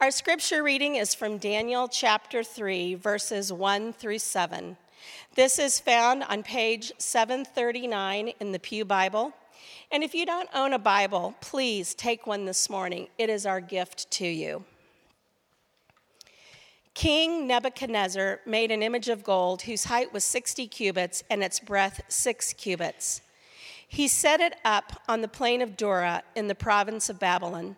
Our scripture reading is from Daniel chapter 3, verses 1 through 7. This is found on page 739 in the Pew Bible. And if you don't own a Bible, please take one this morning. It is our gift to you. King Nebuchadnezzar made an image of gold whose height was 60 cubits and its breadth 6 cubits. He set it up on the plain of Dura in the province of Babylon.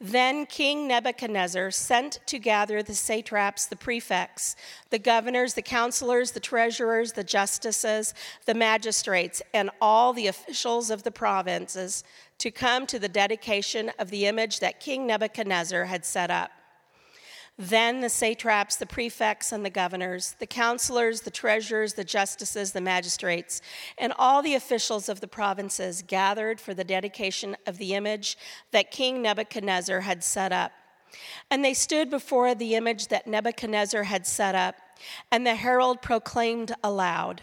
Then King Nebuchadnezzar sent to gather the satraps, the prefects, the governors, the counselors, the treasurers, the justices, the magistrates, and all the officials of the provinces to come to the dedication of the image that King Nebuchadnezzar had set up. Then the satraps, the prefects, and the governors, the counselors, the treasurers, the justices, the magistrates, and all the officials of the provinces gathered for the dedication of the image that King Nebuchadnezzar had set up. And they stood before the image that Nebuchadnezzar had set up, and the herald proclaimed aloud.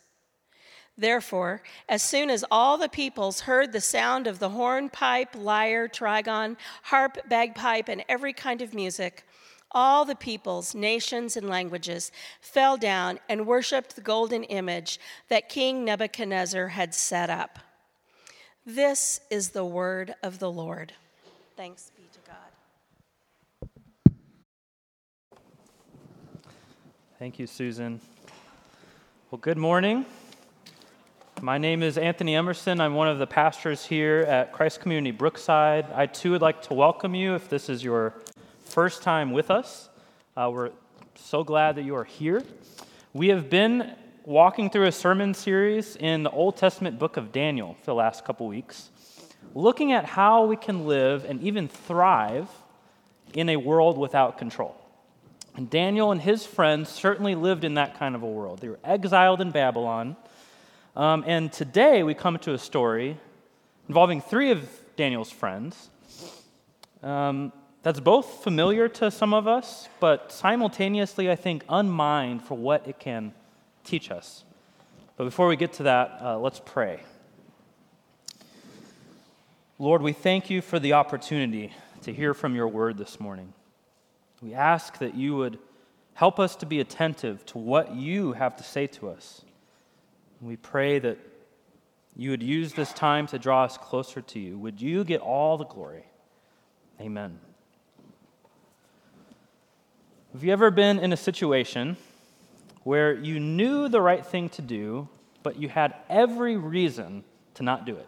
Therefore, as soon as all the peoples heard the sound of the horn, pipe, lyre, trigon, harp, bagpipe, and every kind of music, all the peoples, nations, and languages fell down and worshiped the golden image that King Nebuchadnezzar had set up. This is the word of the Lord. Thanks be to God. Thank you, Susan. Well, good morning. My name is Anthony Emerson. I'm one of the pastors here at Christ Community Brookside. I too would like to welcome you if this is your first time with us. Uh, we're so glad that you are here. We have been walking through a sermon series in the Old Testament book of Daniel for the last couple weeks, looking at how we can live and even thrive in a world without control. And Daniel and his friends certainly lived in that kind of a world. They were exiled in Babylon um, and today we come to a story involving three of Daniel's friends. Um, that's both familiar to some of us, but simultaneously, I think, unmined for what it can teach us. But before we get to that, uh, let's pray. Lord, we thank you for the opportunity to hear from your word this morning. We ask that you would help us to be attentive to what you have to say to us. We pray that you would use this time to draw us closer to you. Would you get all the glory? Amen. Have you ever been in a situation where you knew the right thing to do, but you had every reason to not do it?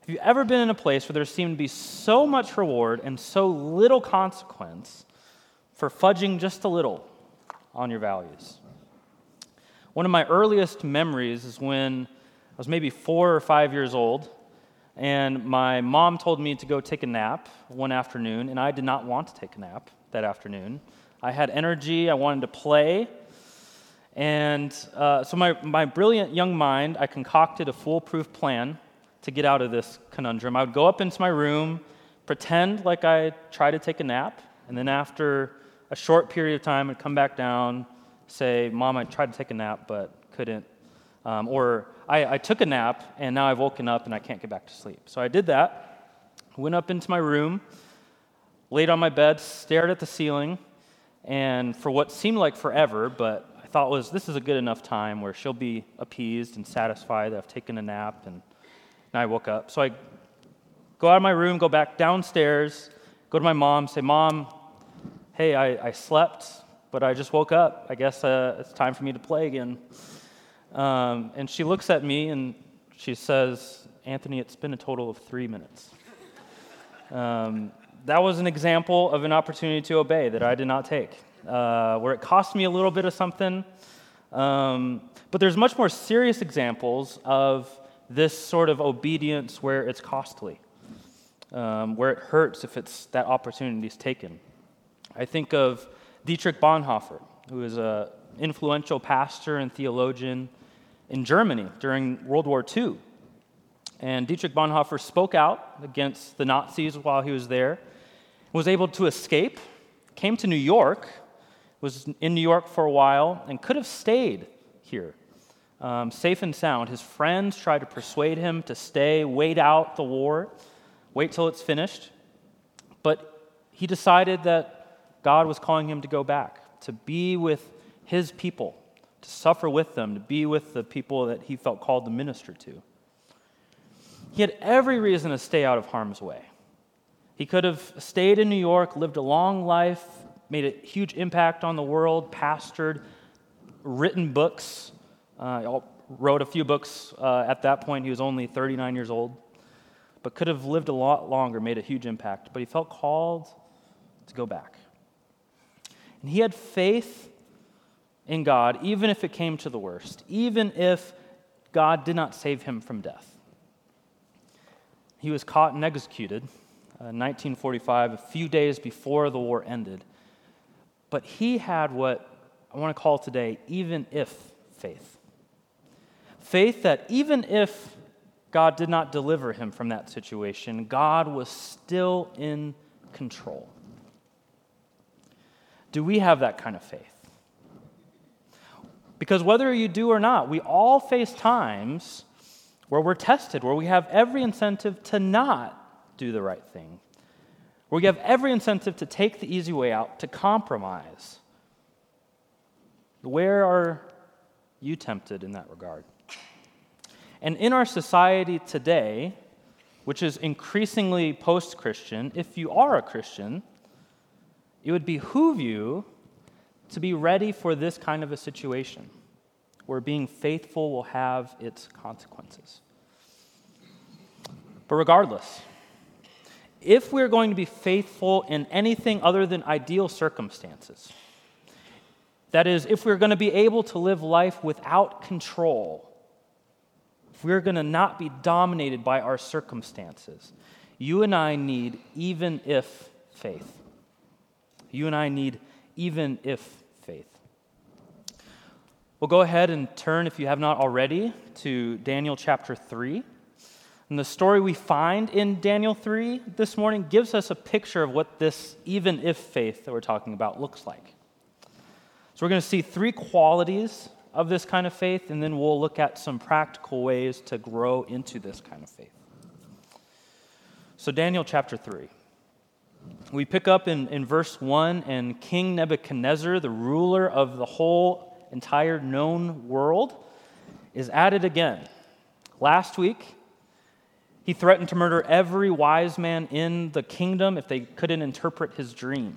Have you ever been in a place where there seemed to be so much reward and so little consequence for fudging just a little on your values? One of my earliest memories is when I was maybe four or five years old, and my mom told me to go take a nap one afternoon, and I did not want to take a nap that afternoon. I had energy, I wanted to play. And uh, so, my, my brilliant young mind, I concocted a foolproof plan to get out of this conundrum. I would go up into my room, pretend like I tried to take a nap, and then after a short period of time, I'd come back down, say, Mom, I tried to take a nap but couldn't. Um, or I, I took a nap and now I've woken up and I can't get back to sleep. So I did that, went up into my room, laid on my bed, stared at the ceiling, and for what seemed like forever, but I thought was this is a good enough time where she'll be appeased and satisfied that I've taken a nap and now I woke up. So I go out of my room, go back downstairs, go to my mom, say, Mom, hey, I, I slept but I just woke up. I guess uh, it's time for me to play again. Um, and she looks at me and she says, Anthony, it's been a total of three minutes. Um, that was an example of an opportunity to obey that I did not take, uh, where it cost me a little bit of something. Um, but there's much more serious examples of this sort of obedience where it's costly, um, where it hurts if it's that opportunity is taken. I think of Dietrich Bonhoeffer, who is a influential pastor and theologian in Germany during World War II. And Dietrich Bonhoeffer spoke out against the Nazis while he was there, was able to escape, came to New York, was in New York for a while, and could have stayed here, um, safe and sound. His friends tried to persuade him to stay, wait out the war, wait till it's finished. But he decided that God was calling him to go back, to be with his people, to suffer with them, to be with the people that he felt called to minister to. He had every reason to stay out of harm's way. He could have stayed in New York, lived a long life, made a huge impact on the world, pastored, written books. Uh, wrote a few books uh, at that point. He was only 39 years old, but could have lived a lot longer, made a huge impact. But he felt called to go back. And he had faith in God, even if it came to the worst, even if God did not save him from death. He was caught and executed uh, in 1945, a few days before the war ended. But he had what I want to call today even if faith. Faith that even if God did not deliver him from that situation, God was still in control. Do we have that kind of faith? Because whether you do or not, we all face times where we're tested, where we have every incentive to not do the right thing, where we have every incentive to take the easy way out, to compromise. Where are you tempted in that regard? And in our society today, which is increasingly post Christian, if you are a Christian, it would behoove you to be ready for this kind of a situation where being faithful will have its consequences. But regardless, if we're going to be faithful in anything other than ideal circumstances, that is, if we're going to be able to live life without control, if we're going to not be dominated by our circumstances, you and I need even if faith. You and I need even if faith. We'll go ahead and turn, if you have not already, to Daniel chapter 3. And the story we find in Daniel 3 this morning gives us a picture of what this even if faith that we're talking about looks like. So we're going to see three qualities of this kind of faith, and then we'll look at some practical ways to grow into this kind of faith. So, Daniel chapter 3. We pick up in, in verse 1, and King Nebuchadnezzar, the ruler of the whole entire known world, is at it again. Last week, he threatened to murder every wise man in the kingdom if they couldn't interpret his dream.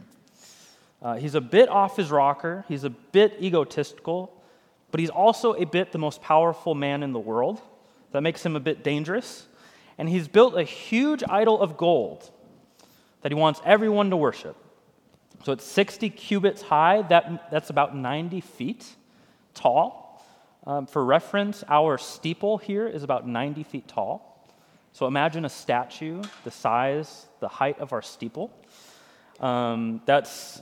Uh, he's a bit off his rocker, he's a bit egotistical, but he's also a bit the most powerful man in the world. That makes him a bit dangerous. And he's built a huge idol of gold that he wants everyone to worship. So it's 60 cubits high, that, that's about 90 feet tall. Um, for reference, our steeple here is about 90 feet tall. So imagine a statue the size, the height of our steeple. Um, that's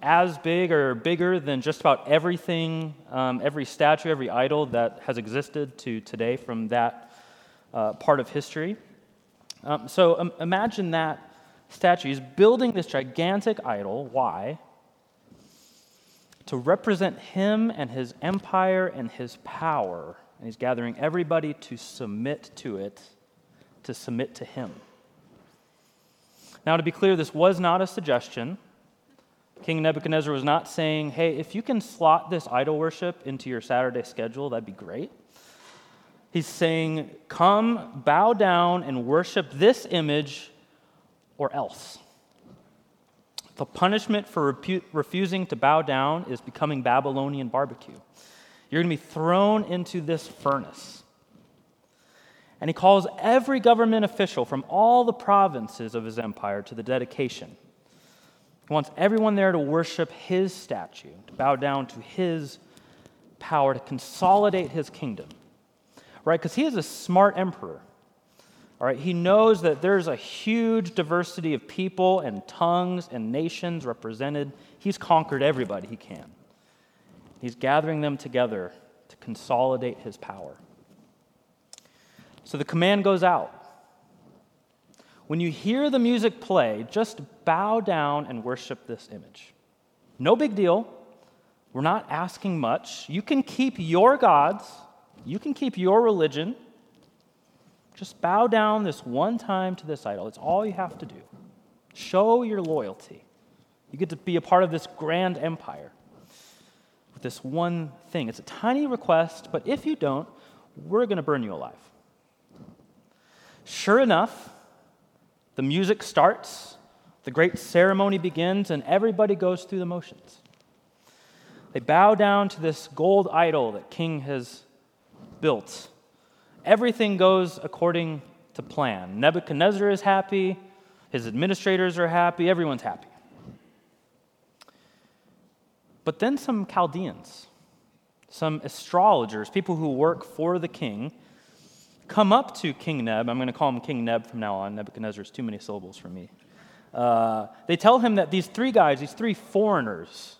as big or bigger than just about everything, um, every statue, every idol that has existed to today from that uh, part of history. Um, so um, imagine that statue. He's building this gigantic idol. Why? to represent him and his empire and his power. And he's gathering everybody to submit to it, to submit to him. Now, to be clear, this was not a suggestion. King Nebuchadnezzar was not saying, hey, if you can slot this idol worship into your Saturday schedule, that'd be great. He's saying, come, bow down, and worship this image or else. The punishment for repu- refusing to bow down is becoming Babylonian barbecue. You're going to be thrown into this furnace. And he calls every government official from all the provinces of his empire to the dedication. He wants everyone there to worship his statue, to bow down to his power, to consolidate his kingdom. Right? Because he is a smart emperor. All right, he knows that there's a huge diversity of people and tongues and nations represented. He's conquered everybody he can. He's gathering them together to consolidate his power. So the command goes out. When you hear the music play, just bow down and worship this image. No big deal. We're not asking much. You can keep your gods, you can keep your religion. Just bow down this one time to this idol. It's all you have to do. Show your loyalty. You get to be a part of this grand empire with this one thing. It's a tiny request, but if you don't, we're going to burn you alive. Sure enough, the music starts, the great ceremony begins, and everybody goes through the motions. They bow down to this gold idol that King has built. Everything goes according to plan. Nebuchadnezzar is happy, his administrators are happy, everyone's happy. But then some Chaldeans, some astrologers, people who work for the king, come up to King Neb. I'm going to call him King Neb from now on. Nebuchadnezzar is too many syllables for me. Uh, they tell him that these three guys, these three foreigners,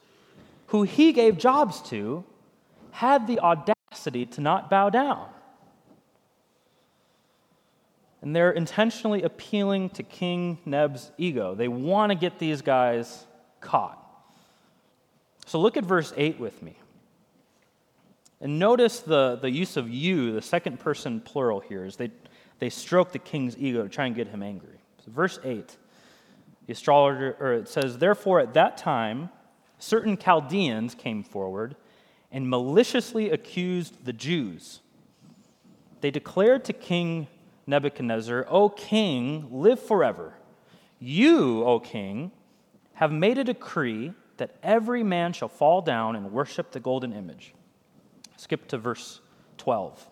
who he gave jobs to, had the audacity to not bow down. And they're intentionally appealing to King Neb's ego. They want to get these guys caught. So look at verse 8 with me. And notice the, the use of you, the second person plural here, is they, they stroke the king's ego to try and get him angry. So verse 8, the astrologer, or it says, Therefore at that time, certain Chaldeans came forward and maliciously accused the Jews. They declared to King Nebuchadnezzar, O king, live forever. You, O king, have made a decree that every man shall fall down and worship the golden image. Skip to verse 12.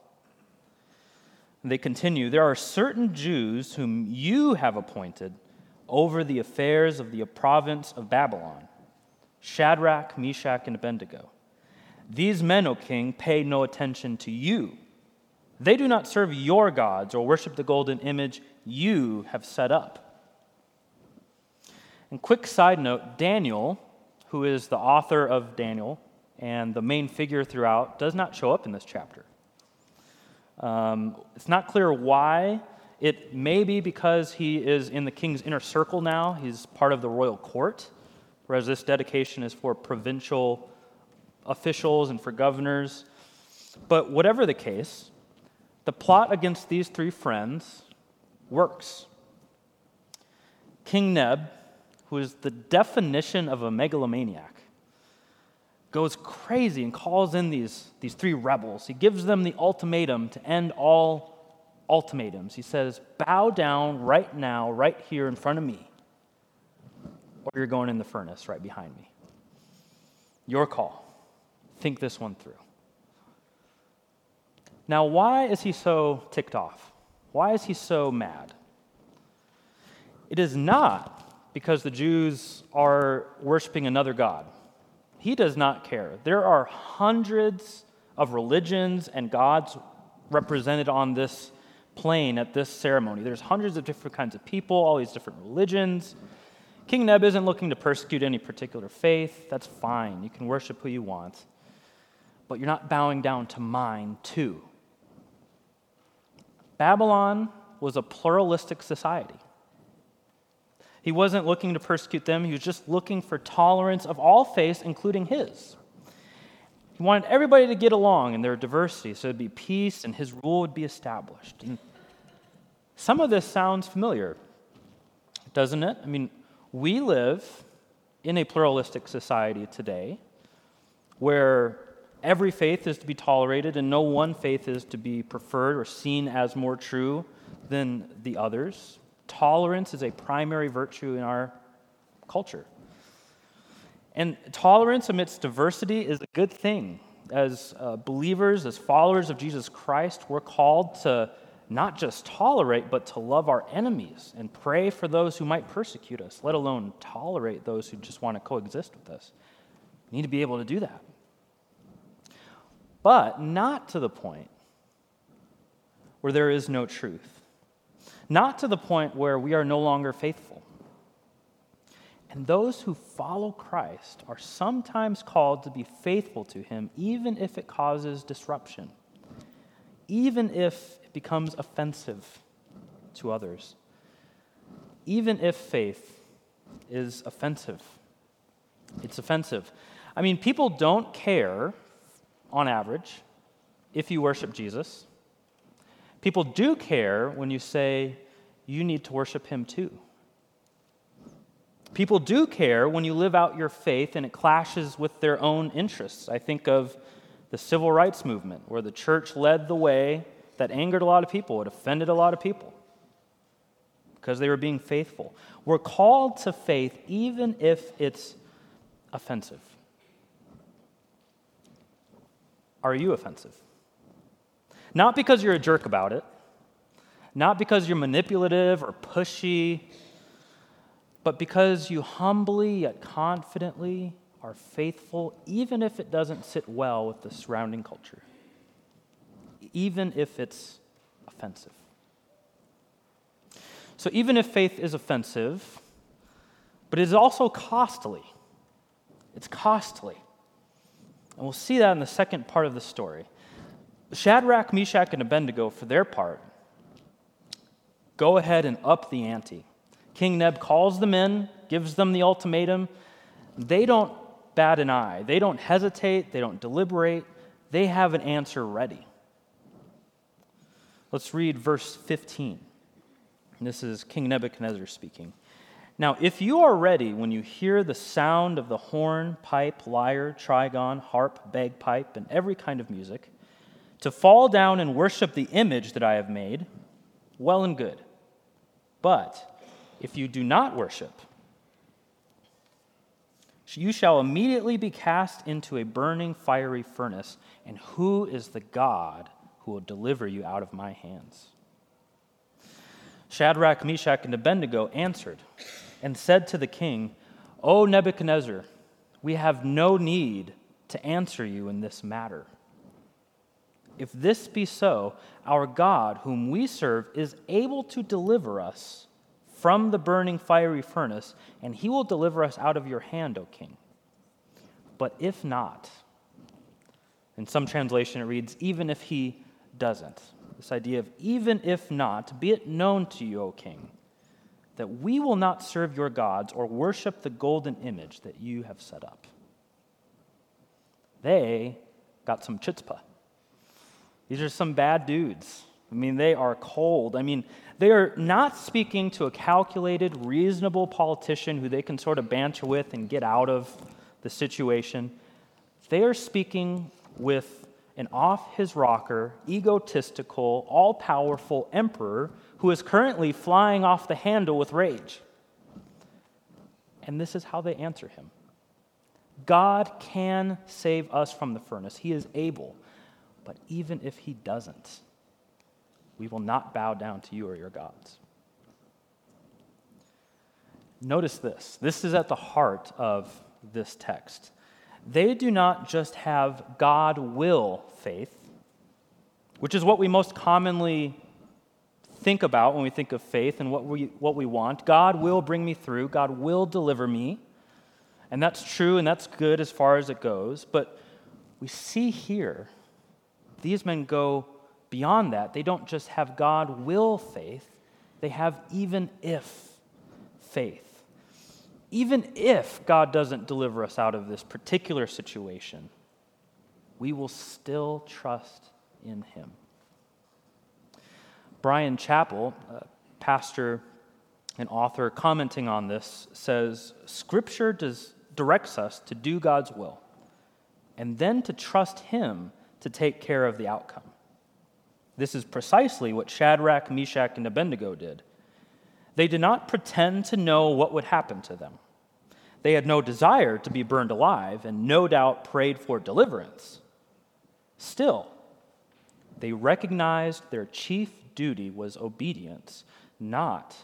They continue There are certain Jews whom you have appointed over the affairs of the province of Babylon Shadrach, Meshach, and Abednego. These men, O king, pay no attention to you. They do not serve your gods or worship the golden image you have set up. And quick side note Daniel who is the author of Daniel and the main figure throughout, does not show up in this chapter. Um, it's not clear why. It may be because he is in the king's inner circle now. He's part of the royal court, whereas this dedication is for provincial officials and for governors. But whatever the case, the plot against these three friends works. King Neb, who is the definition of a megalomaniac, goes crazy and calls in these, these three rebels. He gives them the ultimatum to end all ultimatums. He says, Bow down right now, right here in front of me, or you're going in the furnace right behind me. Your call. Think this one through. Now, why is he so ticked off? Why is he so mad? It is not because the Jews are worshiping another God. He does not care. There are hundreds of religions and gods represented on this plain at this ceremony. There's hundreds of different kinds of people, all these different religions. King Neb isn't looking to persecute any particular faith. That's fine. You can worship who you want. But you're not bowing down to mine, too. Babylon was a pluralistic society. He wasn't looking to persecute them, he was just looking for tolerance of all faiths, including his. He wanted everybody to get along in their diversity so there'd be peace and his rule would be established. And some of this sounds familiar, doesn't it? I mean, we live in a pluralistic society today where every faith is to be tolerated and no one faith is to be preferred or seen as more true than the others. Tolerance is a primary virtue in our culture. And tolerance amidst diversity is a good thing. As uh, believers, as followers of Jesus Christ, we're called to not just tolerate, but to love our enemies and pray for those who might persecute us, let alone tolerate those who just want to coexist with us. We need to be able to do that. But not to the point where there is no truth not to the point where we are no longer faithful. And those who follow Christ are sometimes called to be faithful to him, even if it causes disruption, even if it becomes offensive to others, even if faith is offensive. It's offensive. I mean, people don't care, on average, if you worship Jesus. People do care when you say you need to worship him too. People do care when you live out your faith and it clashes with their own interests. I think of the civil rights movement, where the church led the way that angered a lot of people, it offended a lot of people because they were being faithful. We're called to faith even if it's offensive. Are you offensive? Not because you're a jerk about it, not because you're manipulative or pushy, but because you humbly yet confidently are faithful, even if it doesn't sit well with the surrounding culture, even if it's offensive. So, even if faith is offensive, but it is also costly, it's costly. And we'll see that in the second part of the story. Shadrach, Meshach, and Abednego, for their part, go ahead and up the ante. King Neb calls them in, gives them the ultimatum. They don't bat an eye, they don't hesitate, they don't deliberate, they have an answer ready. Let's read verse 15. This is King Nebuchadnezzar speaking. Now, if you are ready when you hear the sound of the horn, pipe, lyre, trigon, harp, bagpipe, and every kind of music, to fall down and worship the image that I have made, well and good. But if you do not worship, you shall immediately be cast into a burning fiery furnace. And who is the God who will deliver you out of my hands? Shadrach, Meshach, and Abednego answered and said to the king, O Nebuchadnezzar, we have no need to answer you in this matter. If this be so, our God, whom we serve, is able to deliver us from the burning fiery furnace, and he will deliver us out of your hand, O king. But if not, in some translation it reads, even if he doesn't. This idea of even if not, be it known to you, O king, that we will not serve your gods or worship the golden image that you have set up. They got some chutzpah. These are some bad dudes. I mean, they are cold. I mean, they are not speaking to a calculated, reasonable politician who they can sort of banter with and get out of the situation. They are speaking with an off his rocker, egotistical, all powerful emperor who is currently flying off the handle with rage. And this is how they answer him God can save us from the furnace, He is able. But even if He doesn't, we will not bow down to you or your gods. Notice this. This is at the heart of this text they do not just have God will faith, which is what we most commonly think about when we think of faith and what we, what we want. God will bring me through, God will deliver me. And that's true and that's good as far as it goes. But we see here, these men go beyond that. They don't just have God will faith, they have even if faith even if God doesn't deliver us out of this particular situation, we will still trust in Him. Bryan Chapell, pastor and author, commenting on this, says Scripture does, directs us to do God's will and then to trust Him to take care of the outcome. This is precisely what Shadrach, Meshach, and Abednego did. They did not pretend to know what would happen to them. They had no desire to be burned alive and no doubt prayed for deliverance. Still, they recognized their chief duty was obedience, not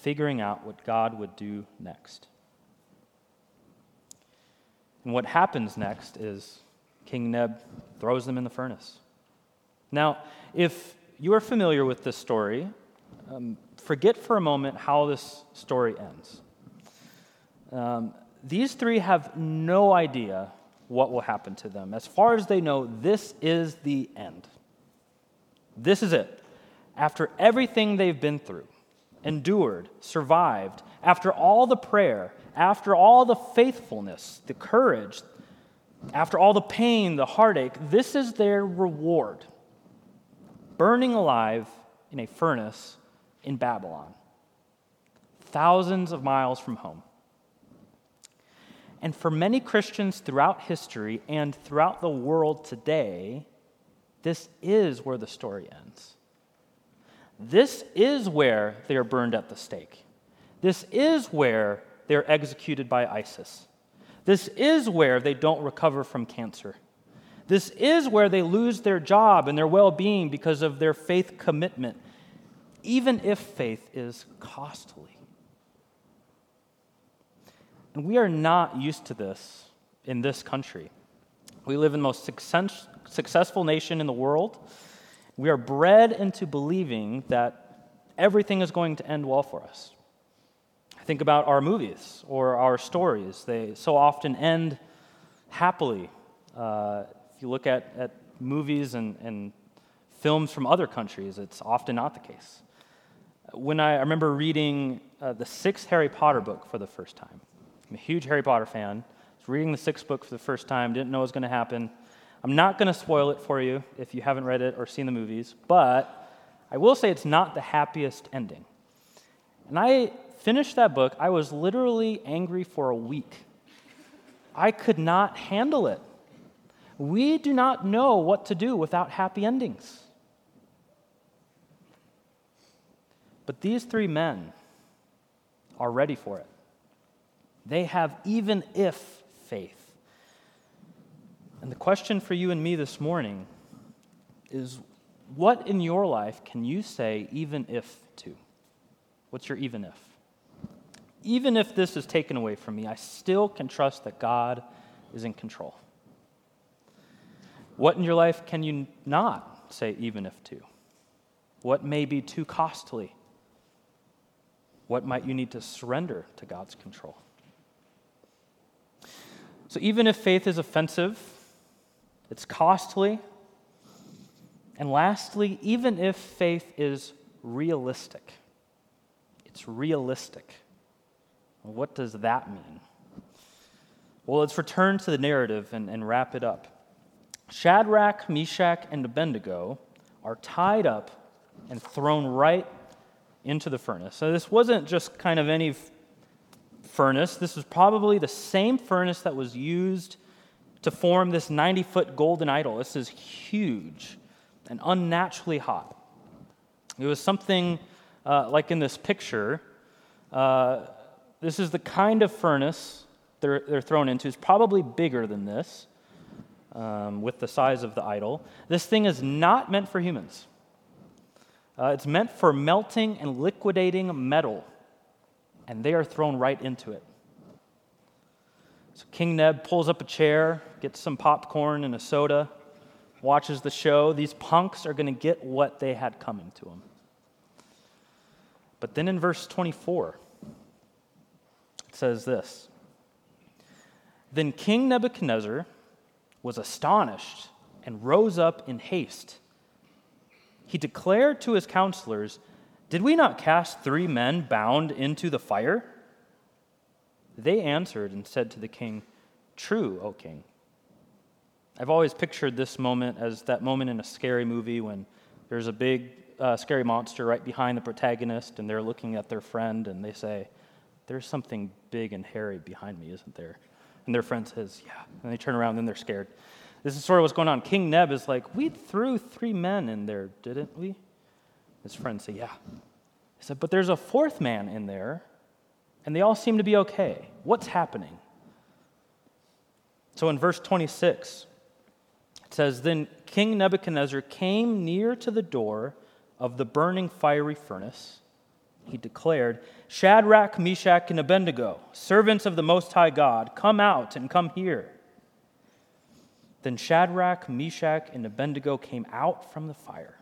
figuring out what God would do next. And what happens next is King Neb throws them in the furnace. Now, if you are familiar with this story, um, forget for a moment how this story ends. Um, these three have no idea what will happen to them. As far as they know, this is the end. This is it. After everything they've been through, endured, survived, after all the prayer, after all the faithfulness, the courage, after all the pain, the heartache, this is their reward burning alive in a furnace in Babylon, thousands of miles from home. And for many Christians throughout history and throughout the world today, this is where the story ends. This is where they are burned at the stake. This is where they're executed by ISIS. This is where they don't recover from cancer. This is where they lose their job and their well being because of their faith commitment, even if faith is costly. And we are not used to this in this country. We live in the most success, successful nation in the world. We are bred into believing that everything is going to end well for us. Think about our movies or our stories. They so often end happily. Uh, if you look at, at movies and, and films from other countries, it's often not the case. When I, I remember reading uh, the sixth Harry Potter book for the first time, I'm a huge Harry Potter fan. I was reading the sixth book for the first time, didn't know what was going to happen. I'm not going to spoil it for you if you haven't read it or seen the movies, but I will say it's not the happiest ending. And I finished that book, I was literally angry for a week. I could not handle it. We do not know what to do without happy endings. But these three men are ready for it. They have even if faith. And the question for you and me this morning is what in your life can you say even if to? What's your even if? Even if this is taken away from me, I still can trust that God is in control. What in your life can you not say even if to? What may be too costly? What might you need to surrender to God's control? So, even if faith is offensive, it's costly, and lastly, even if faith is realistic, it's realistic. What does that mean? Well, let's return to the narrative and, and wrap it up. Shadrach, Meshach, and Abednego are tied up and thrown right into the furnace. So this wasn't just kind of any furnace. This was probably the same furnace that was used to form this 90 foot golden idol. This is huge and unnaturally hot. It was something uh, like in this picture. Uh, this is the kind of furnace they're, they're thrown into. It's probably bigger than this um, with the size of the idol. This thing is not meant for humans, uh, it's meant for melting and liquidating metal, and they are thrown right into it. So King Neb pulls up a chair, gets some popcorn and a soda, watches the show. These punks are going to get what they had coming to them. But then in verse 24, it says this Then King Nebuchadnezzar was astonished and rose up in haste. He declared to his counselors, Did we not cast three men bound into the fire? They answered and said to the king, True, O king. I've always pictured this moment as that moment in a scary movie when there's a big, uh, scary monster right behind the protagonist, and they're looking at their friend, and they say, There's something big and hairy behind me, isn't there? And their friend says, Yeah. And they turn around and they're scared. This is sort of what's going on. King Neb is like, We threw three men in there, didn't we? His friends say, Yeah. He said, But there's a fourth man in there, and they all seem to be okay. What's happening? So in verse 26, it says, Then King Nebuchadnezzar came near to the door of the burning fiery furnace he declared, Shadrach, Meshach, and Abednego, servants of the Most High God, come out and come here. Then Shadrach, Meshach, and Abednego came out from the fire.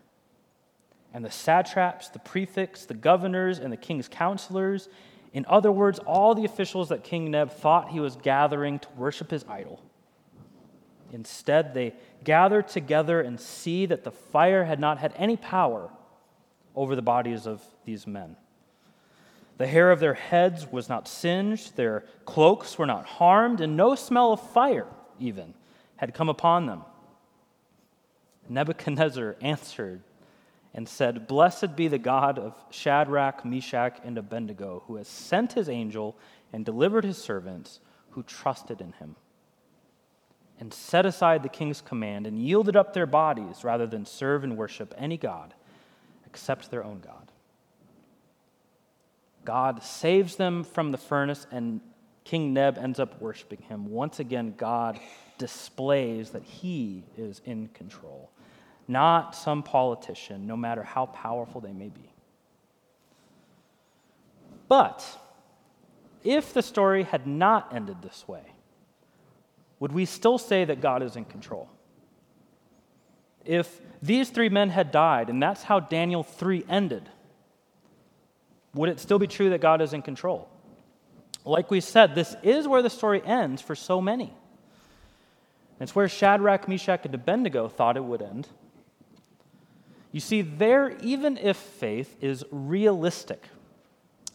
And the satraps, the prefects, the governors, and the king's counselors In other words, all the officials that King Neb thought he was gathering to worship his idol. Instead, they gathered together and see that the fire had not had any power over the bodies of these men. The hair of their heads was not singed, their cloaks were not harmed, and no smell of fire, even, had come upon them. Nebuchadnezzar answered and said, Blessed be the God of Shadrach, Meshach, and Abednego, who has sent his angel and delivered his servants who trusted in him, and set aside the king's command and yielded up their bodies rather than serve and worship any God except their own God. God saves them from the furnace, and King Neb ends up worshiping him. Once again, God displays that he is in control, not some politician, no matter how powerful they may be. But if the story had not ended this way, would we still say that God is in control? If these three men had died, and that's how Daniel 3 ended, would it still be true that God is in control? Like we said, this is where the story ends for so many. It's where Shadrach, Meshach, and Abednego thought it would end. You see, there, even if faith is realistic,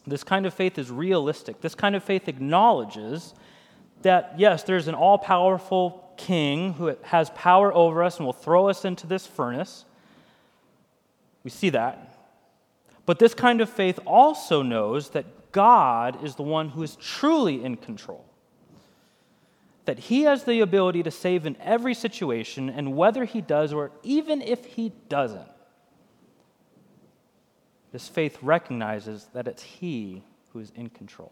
this kind of faith is realistic. This kind of faith acknowledges that, yes, there's an all powerful king who has power over us and will throw us into this furnace. We see that. But this kind of faith also knows that God is the one who is truly in control. That he has the ability to save in every situation, and whether he does or even if he doesn't, this faith recognizes that it's he who is in control.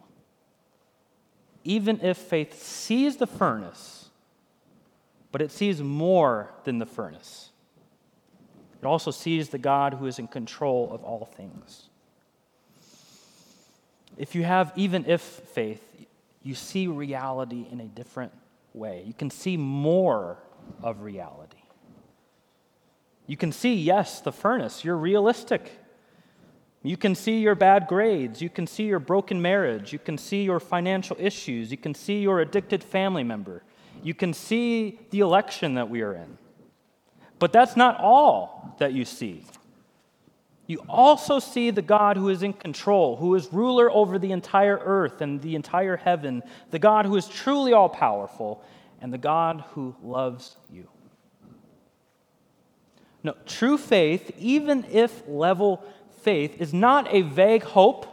Even if faith sees the furnace, but it sees more than the furnace. It also sees the God who is in control of all things. If you have even if faith, you see reality in a different way. You can see more of reality. You can see, yes, the furnace. You're realistic. You can see your bad grades. You can see your broken marriage. You can see your financial issues. You can see your addicted family member. You can see the election that we are in. But that's not all that you see. You also see the God who is in control, who is ruler over the entire earth and the entire heaven, the God who is truly all powerful, and the God who loves you. No, true faith, even if level faith, is not a vague hope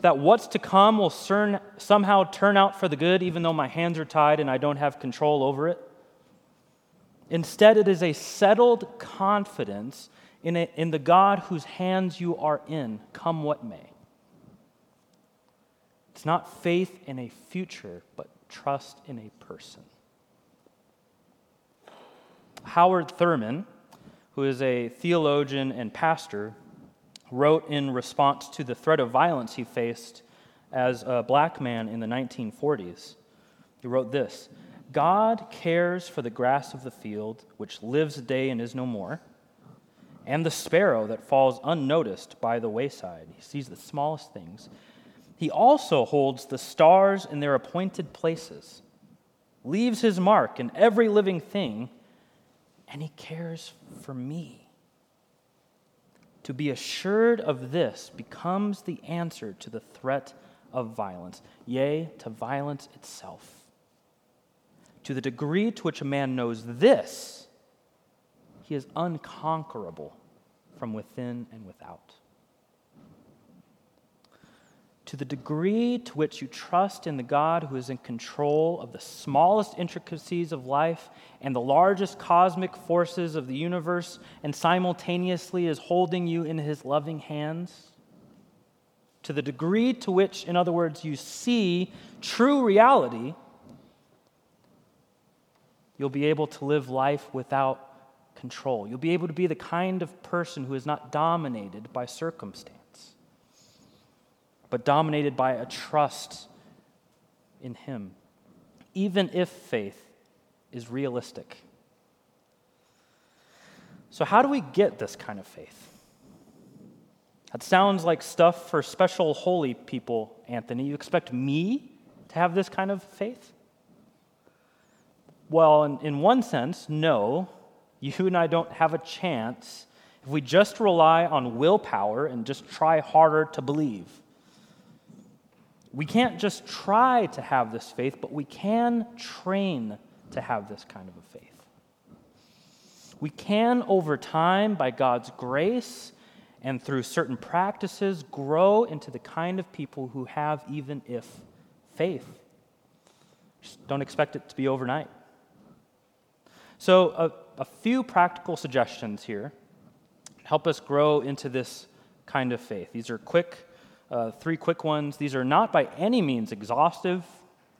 that what's to come will somehow turn out for the good, even though my hands are tied and I don't have control over it. Instead, it is a settled confidence in, a, in the God whose hands you are in, come what may. It's not faith in a future, but trust in a person. Howard Thurman, who is a theologian and pastor, wrote in response to the threat of violence he faced as a black man in the 1940s. He wrote this God cares for the grass of the field, which lives a day and is no more, and the sparrow that falls unnoticed by the wayside. He sees the smallest things. He also holds the stars in their appointed places, leaves his mark in every living thing, and he cares for me. To be assured of this becomes the answer to the threat of violence, yea, to violence itself. To the degree to which a man knows this, he is unconquerable from within and without. To the degree to which you trust in the God who is in control of the smallest intricacies of life and the largest cosmic forces of the universe, and simultaneously is holding you in his loving hands, to the degree to which, in other words, you see true reality, You'll be able to live life without control. You'll be able to be the kind of person who is not dominated by circumstance, but dominated by a trust in Him, even if faith is realistic. So, how do we get this kind of faith? That sounds like stuff for special holy people, Anthony. You expect me to have this kind of faith? Well, in, in one sense, no. You and I don't have a chance if we just rely on willpower and just try harder to believe. We can't just try to have this faith, but we can train to have this kind of a faith. We can, over time, by God's grace and through certain practices, grow into the kind of people who have even if faith. Just don't expect it to be overnight. So, a, a few practical suggestions here help us grow into this kind of faith. These are quick, uh, three quick ones. These are not by any means exhaustive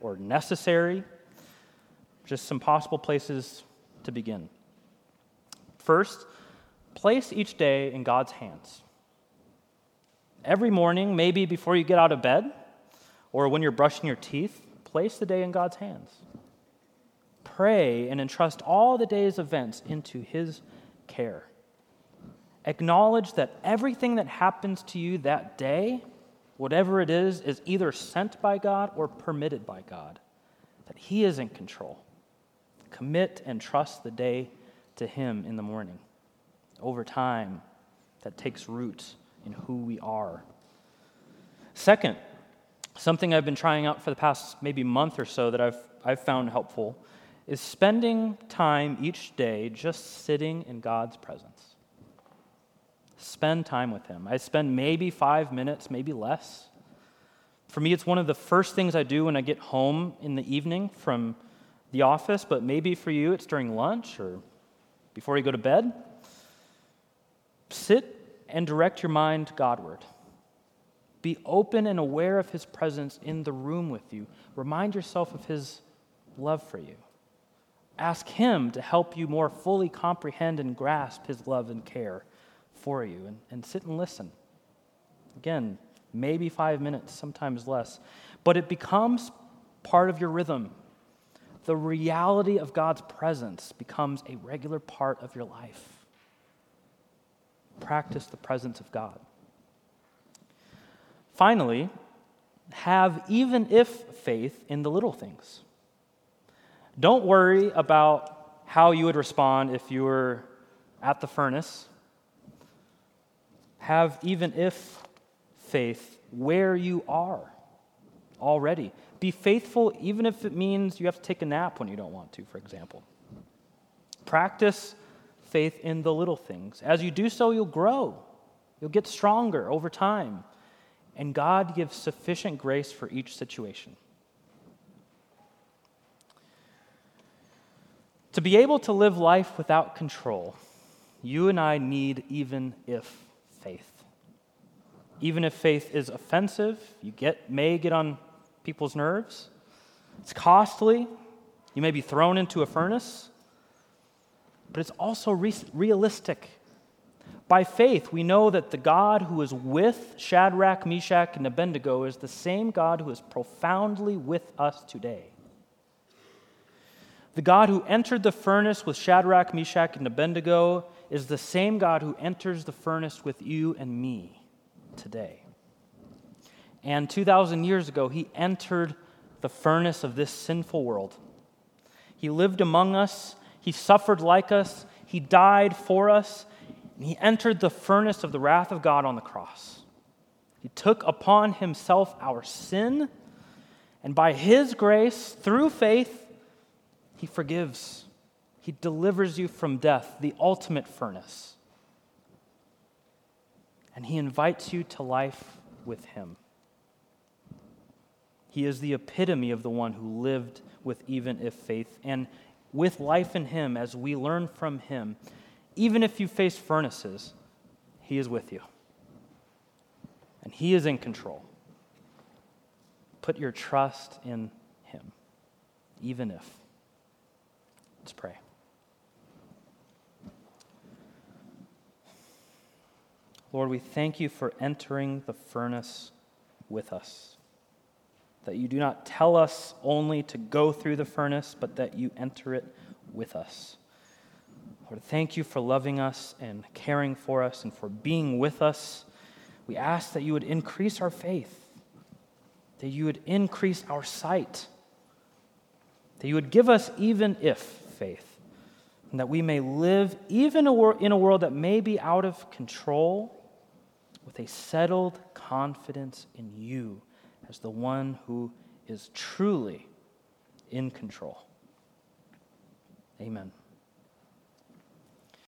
or necessary, just some possible places to begin. First, place each day in God's hands. Every morning, maybe before you get out of bed or when you're brushing your teeth, place the day in God's hands. Pray and entrust all the day's events into His care. Acknowledge that everything that happens to you that day, whatever it is, is either sent by God or permitted by God, that He is in control. Commit and trust the day to Him in the morning. Over time, that takes root in who we are. Second, something I've been trying out for the past maybe month or so that I've, I've found helpful is spending time each day just sitting in God's presence. Spend time with Him. I spend maybe five minutes, maybe less. For me, it's one of the first things I do when I get home in the evening from the office, but maybe for you, it's during lunch or before you go to bed, sit and direct your mind Godward. Be open and aware of His presence in the room with you. Remind yourself of His love for you. Ask Him to help you more fully comprehend and grasp His love and care for you. And, and sit and listen. Again, maybe five minutes, sometimes less. But it becomes part of your rhythm the reality of God's presence becomes a regular part of your life. Practice the presence of God. Finally, have even if faith in the little things. Don't worry about how you would respond if you were at the furnace. Have even if faith where you are already. Be faithful even if it means you have to take a nap when you don't want to, for example. Practice faith in the little things. As you do so, you'll grow, you'll get stronger over time, and God gives sufficient grace for each situation. To be able to live life without control, you and I need even if faith. Even if faith is offensive, you get, may get on people's nerves. It's costly. You may be thrown into a furnace, but it's also re- realistic. By faith, we know that the God who is with Shadrach, Meshach, and Abednego is the same God who is profoundly with us today. The God who entered the furnace with Shadrach, Meshach, and Abednego is the same God who enters the furnace with you and me today. And 2,000 years ago, he entered the furnace of this sinful world. He lived among us, he suffered like us, he died for us, and he entered the furnace of the wrath of God on the cross. He took upon himself our sin, and by his grace, through faith, he forgives. He delivers you from death, the ultimate furnace. And he invites you to life with him. He is the epitome of the one who lived with even if faith. And with life in Him, as we learn from Him, even if you face furnaces, He is with you. And He is in control. Put your trust in Him, even if. Let's pray. Lord, we thank you for entering the furnace with us. That you do not tell us only to go through the furnace, but that you enter it with us. Lord, thank you for loving us and caring for us and for being with us. We ask that you would increase our faith, that you would increase our sight, that you would give us even if faith, and that we may live even in a world that may be out of control with a settled confidence in you as the one who is truly in control. Amen.